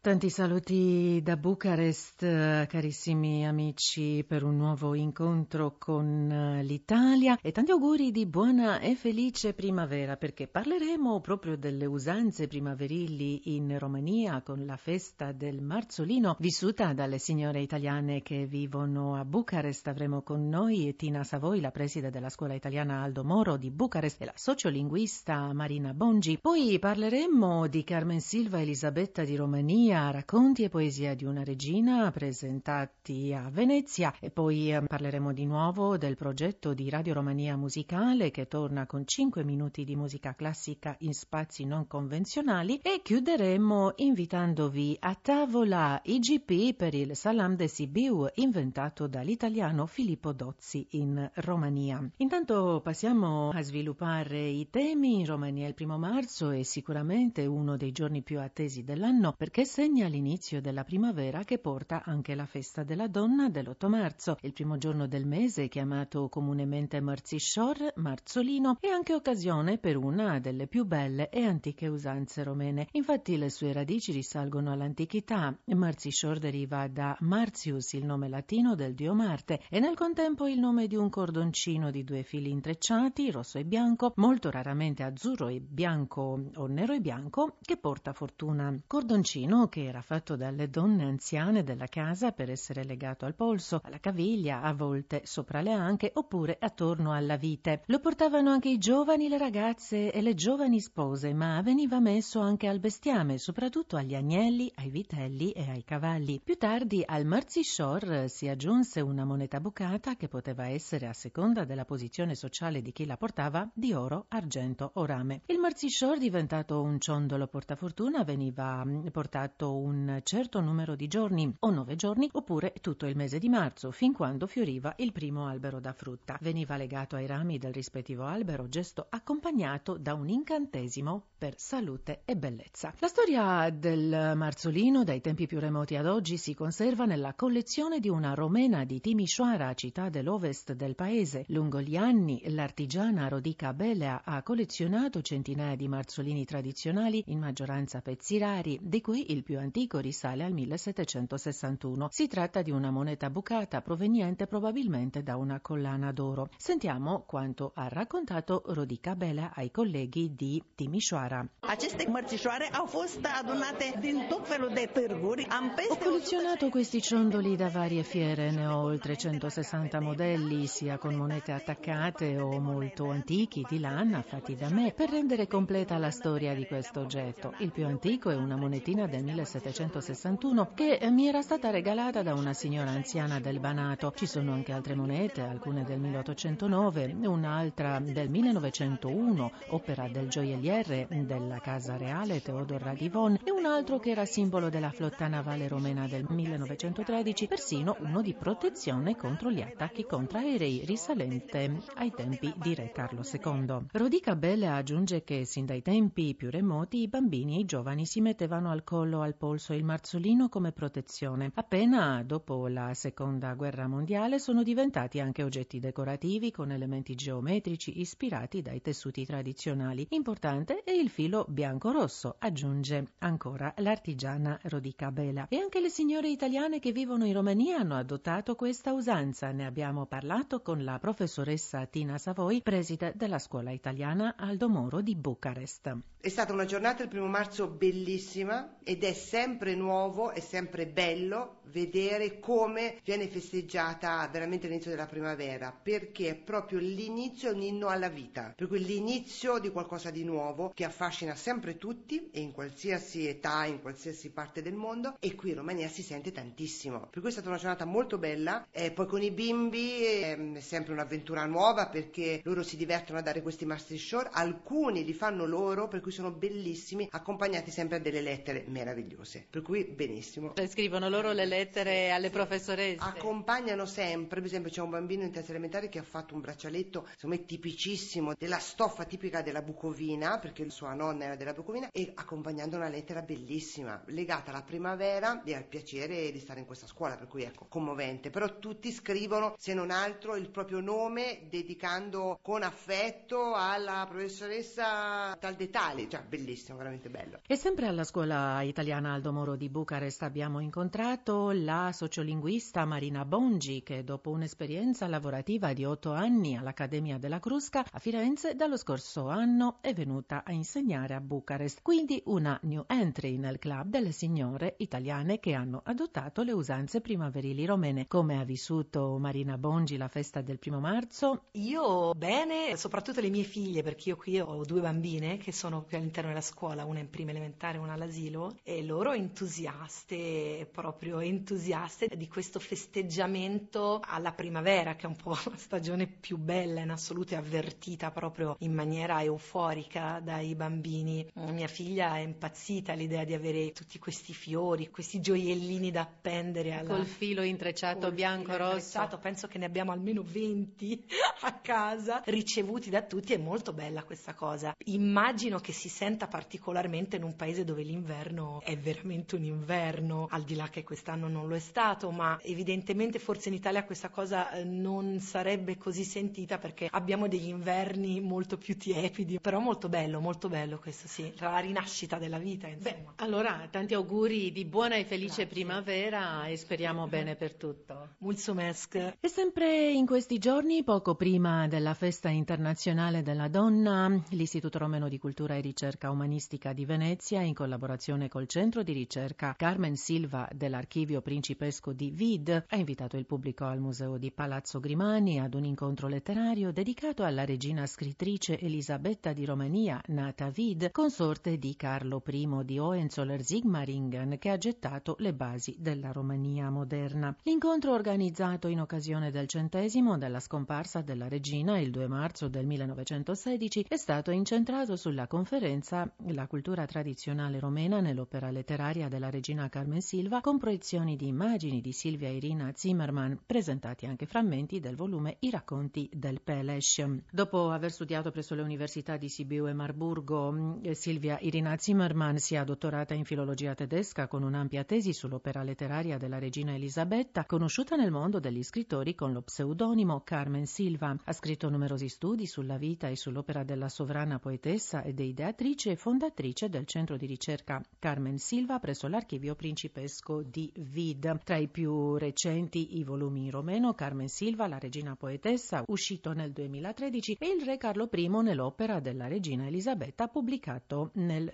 Tanti saluti da Bucarest, carissimi amici, per un nuovo incontro con eh, l'Italia e tanti auguri di buona e felice primavera perché parleremo proprio delle usanze primaverili in Romania con la festa del Marzolino vissuta dalle signore italiane che vivono a Bucarest. Avremo con noi Tina Savoi, la preside della scuola italiana Aldo Moro di Bucarest e la sociolinguista Marina Bongi. Poi parleremo di Carmen Silva Elisabetta di Romania racconti e poesia di una regina presentati a Venezia e poi eh, parleremo di nuovo del progetto di Radio Romania Musicale che torna con 5 minuti di musica classica in spazi non convenzionali e chiuderemo invitandovi a tavola IGP per il Salam de Sibiu inventato dall'italiano Filippo Dozzi in Romania. Intanto passiamo a sviluppare i temi. Romania il primo marzo è sicuramente uno dei giorni più attesi dell'anno perché segna l'inizio della primavera che porta anche la festa della donna dell'8 marzo, il primo giorno del mese chiamato comunemente Marzishor, Marzolino, è anche occasione per una delle più belle e antiche usanze romene. Infatti le sue radici risalgono all'antichità. Marzishor deriva da Martius, il nome latino del dio Marte, e nel contempo il nome di un cordoncino di due fili intrecciati, rosso e bianco, molto raramente azzurro e bianco o nero e bianco, che porta fortuna. Cordoncino che era fatto dalle donne anziane della casa per essere legato al polso, alla caviglia, a volte sopra le anche oppure attorno alla vite. Lo portavano anche i giovani, le ragazze e le giovani spose, ma veniva messo anche al bestiame, soprattutto agli agnelli, ai vitelli e ai cavalli. Più tardi al Marzishor si aggiunse una moneta bucata che poteva essere, a seconda della posizione sociale di chi la portava, di oro, argento o rame. Il Marzishor, diventato un ciondolo portafortuna, veniva portato fatto un certo numero di giorni, o nove giorni, oppure tutto il mese di marzo, fin quando fioriva il primo albero da frutta. Veniva legato ai rami del rispettivo albero, gesto accompagnato da un incantesimo per salute e bellezza. La storia del marzolino dai tempi più remoti ad oggi si conserva nella collezione di una romena di Timișoara, città dell'ovest del paese. Lungo gli anni l'artigiana Rodica Belea ha collezionato centinaia di marzolini tradizionali, in maggioranza pezzi rari, di cui il più antico risale al 1761. Si tratta di una moneta bucata proveniente probabilmente da una collana d'oro. Sentiamo quanto ha raccontato Rodica Bela ai colleghi di Timișoara. Aceste mărțișoare au fost adunate din tot felul de târguri. Am peste ho collezionato questi ciondoli da varie fiere, ne ho oltre 160 modelli, sia con monete attaccate o molto antichi di lana fatti da me, per rendere completa la storia di questo oggetto. Il più antico è una monetina del 1761 che mi era stata regalata da una signora anziana del Banato. Ci sono anche altre monete, alcune del 1809, un'altra del 1901, opera del gioielliere della Casa Reale Teodor Radivon e un altro che era simbolo della flotta navale romena del 1913, persino uno di protezione contro gli attacchi contraerei risalente ai tempi di Re Carlo II. Rodica Belle aggiunge che sin dai tempi più remoti i bambini e i giovani si mettevano al collo al polso il marzolino come protezione. Appena dopo la seconda guerra mondiale sono diventati anche oggetti decorativi con elementi geometrici ispirati dai tessuti tradizionali. Importante è il filo bianco-rosso, aggiunge ancora l'artigiana Rodica Bela. E anche le signore italiane che vivono in Romania hanno adottato questa usanza. Ne abbiamo parlato con la professoressa Tina Savoi, preside della scuola italiana Aldo Moro di Bucarest. È stata una giornata il primo marzo bellissima ed è sempre nuovo, è sempre bello vedere come viene festeggiata veramente l'inizio della primavera, perché è proprio l'inizio è un inno alla vita, per cui l'inizio di qualcosa di nuovo che affascina sempre tutti e in qualsiasi età, in qualsiasi parte del mondo e qui in Romania si sente tantissimo. Per cui è stata una giornata molto bella e poi con i bimbi ehm, è sempre un'avventura nuova perché loro si divertono a dare questi master shore, alcuni li fanno loro per cui sono bellissimi, accompagnati sempre a delle lettere meravigliose. Per cui benissimo. Scrivono loro le lettere lettere alle professoresse. Accompagnano sempre, per esempio c'è un bambino in terza elementare che ha fatto un braccialetto, insomma, tipicissimo, della stoffa tipica della Bucovina, perché sua nonna era della Bucovina, e accompagnando una lettera bellissima, legata alla primavera e al piacere di stare in questa scuola, per cui ecco, commovente. Però tutti scrivono, se non altro, il proprio nome, dedicando con affetto alla professoressa tal dettagli, cioè bellissimo, veramente bello. E sempre alla scuola italiana Aldo Moro di Bucarest abbiamo incontrato la sociolinguista Marina Bongi che dopo un'esperienza lavorativa di otto anni all'Accademia della Crusca a Firenze dallo scorso anno è venuta a insegnare a Bucarest, quindi una new entry nel club delle signore italiane che hanno adottato le usanze primaverili romene. Come ha vissuto Marina Bongi la festa del primo marzo? Io bene, soprattutto le mie figlie perché io qui ho due bambine che sono qui all'interno della scuola, una in prima elementare e una all'asilo e loro entusiaste, proprio entusiaste di questo festeggiamento alla primavera che è un po' la stagione più bella in assoluto e avvertita proprio in maniera euforica dai bambini. Mia figlia è impazzita all'idea di avere tutti questi fiori, questi gioiellini da appendere alla... col filo intrecciato bianco-rosso. Penso che ne abbiamo almeno 20 a casa ricevuti da tutti, è molto bella questa cosa. Immagino che si senta particolarmente in un paese dove l'inverno è veramente un inverno, al di là che quest'anno non lo è stato, ma evidentemente forse in Italia questa cosa eh, non sarebbe così sentita perché abbiamo degli inverni molto più tiepidi, però molto bello, molto bello questo sì, la rinascita della vita insomma. Beh, allora tanti auguri di buona e felice Grazie. primavera e speriamo bene per tutto. Mulțumesc! E sempre in questi giorni, poco prima della festa internazionale della donna, l'Istituto Romeno di Cultura e Ricerca Umanistica di Venezia, in collaborazione col centro di ricerca Carmen Silva dell'Archivio Principesco di Vid, ha invitato il pubblico al Museo di Palazzo Grimani ad un incontro letterario dedicato alla regina scrittrice Elisabetta di Romania, nata Vid, consorte di Carlo I di Hohenzollern-Sigmaringen, che ha gettato le basi della Romania moderna. L'incontro organizzato in occasione del centesimo della scomparsa della regina il 2 marzo del 1916 è stato incentrato sulla conferenza La cultura tradizionale romena nell'opera letteraria della regina Carmen Silva con proiezioni di immagini di Silvia Irina Zimmermann, presentati anche frammenti del volume I racconti del Peles. Dopo aver studiato presso le università di Sibiu e Marburgo, Silvia Irina Zimmermann si è dottorata in filologia tedesca con un'ampia tesi sull'opera letteraria della regina Elisabetta, conosciuta nel mondo degli scrittori con lo pseudonimo Carmen Silva. Ha scritto numerosi studi sulla vita e sull'opera della sovrana poetessa ed ideatrice e fondatrice del centro di ricerca Carmen Silva presso l'Archivio Principesco di Vid. Tra i più recenti i volumi romeno Carmen Silva, la regina poetessa, uscito nel 2013, e il re Carlo I nell'opera della regina Elisabetta, pubblicato nel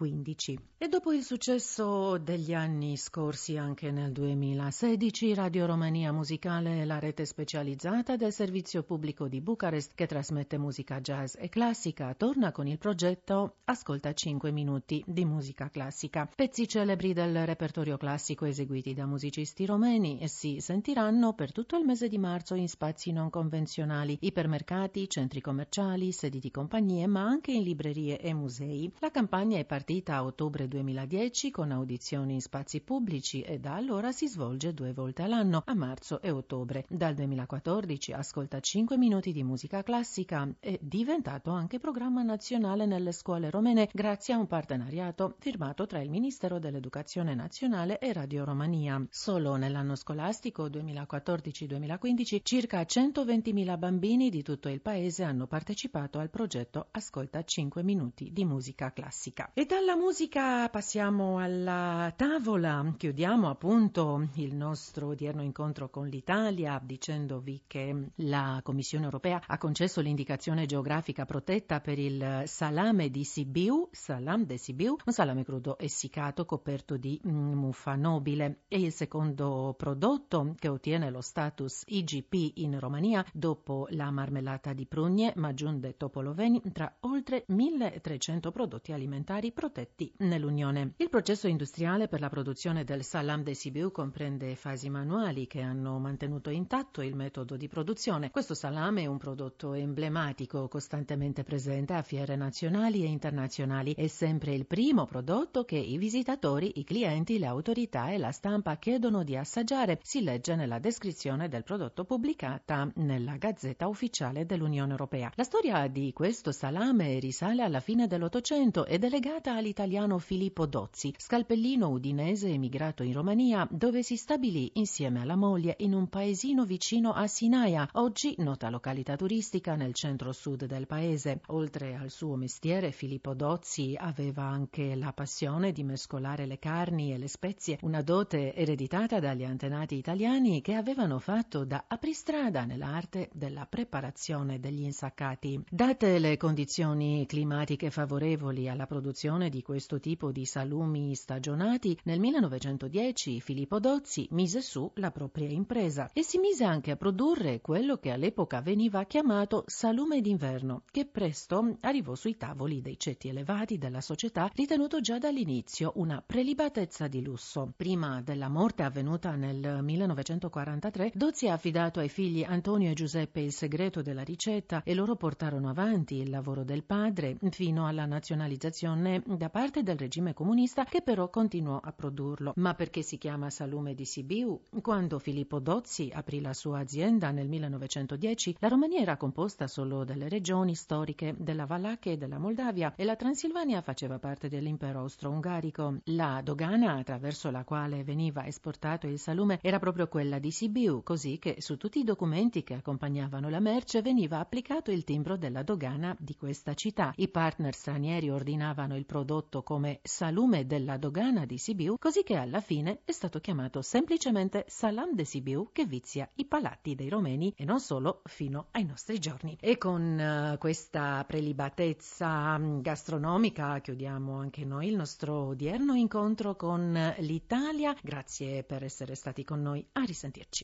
2015. E dopo il successo degli anni scorsi anche nel 2016, Radio Romania Musicale è la rete specializzata del servizio pubblico di Bucarest che trasmette musica jazz e classica, torna con il progetto Ascolta 5 minuti di musica classica. Pezzi celebri del repertorio classico eseguiti da musicisti romeni si sentiranno per tutto il mese di marzo in spazi non convenzionali, ipermercati, centri commerciali, sedi di compagnie, ma anche in librerie e musei. La campagna è partita a ottobre 2010 con audizioni in spazi pubblici e da allora si svolge due volte all'anno, a marzo e ottobre. Dal 2014 ascolta 5 minuti di musica classica è diventato anche programma nazionale nelle scuole romene grazie a un partenariato firmato tra il Ministero dell'Educazione Nazionale e Radio Romania. Solo nell'anno scolastico 2014-2015 circa 120.000 bambini di tutto il paese hanno partecipato al progetto Ascolta 5 minuti di musica classica. E dalla musica passiamo alla tavola. Chiudiamo appunto il nostro odierno incontro con l'Italia dicendovi che la Commissione europea ha concesso l'indicazione geografica protetta per il salame di Sibiu, salam de Sibiu, un salame crudo essiccato coperto di mm, muffa nobile. È il secondo prodotto che ottiene lo status IGP in Romania dopo la marmellata di prugne, Majun de Topoloveni, tra oltre 1300 prodotti alimentari protetti nell'Unione. Il processo industriale per la produzione del salam de Sibiu comprende fasi manuali che hanno mantenuto intatto il metodo di produzione. Questo salame è un prodotto emblematico costantemente presente a fiere nazionali e internazionali. È sempre il primo prodotto che i visitatori, i clienti, le autorità e la stampa chiedono di assaggiare. Si legge nella descrizione del prodotto pubblicata nella Gazzetta Ufficiale dell'Unione Europea. La storia di questo salame risale alla fine dell'Ottocento ed è legata all'italiano Filippo Dozzi, scalpellino udinese emigrato in Romania, dove si stabilì insieme alla moglie in un paesino vicino a Sinaia, oggi nota località turistica nel centro-sud del paese. Oltre al suo mestiere, Filippo Dozzi aveva anche la passione di mescolare le carni e le spezie, una dote ereditata dagli antenati italiani che avevano fatto da apristrada nell'arte della preparazione degli insaccati. Date le condizioni climatiche favorevoli alla produzione di questo tipo di salumi stagionati, nel 1910 Filippo Dozzi mise su la propria impresa e si mise anche a produrre quello che all'epoca veniva chiamato salume d'inverno, che presto arrivò sui tavoli dei ceti elevati della società, ritenuto già dall'inizio una prelibatezza di lusso. Prima della morte avvenuta nel 1943, Dozzi ha affidato ai figli Antonio e Giuseppe il segreto della ricetta e loro portarono avanti il lavoro del padre fino alla nazionalizzazione da parte del regime comunista che però continuò a produrlo. Ma perché si chiama salume di Sibiu? Quando Filippo Dozzi aprì la sua azienda nel 1910, la Romania era composta solo dalle regioni storiche della Valacchia e della Moldavia e la Transilvania faceva parte dell'impero austro-ungarico. La dogana attraverso la quale veniva esportato il salume era proprio quella di Sibiu, così che su tutti i documenti che accompagnavano la merce veniva applicato il timbro della dogana di questa città. I partner stranieri ordinavano il prodotto come salume della dogana di Sibiu, così che alla fine è stato chiamato semplicemente Salam de Sibiu che vizia i palati dei romeni e non solo fino ai nostri giorni. E con uh, questa prelibatezza mm, gastronomica chiudiamo anche noi il nostro odierno incontro con l'Italia. Grazie per essere stati con noi. A risentirci.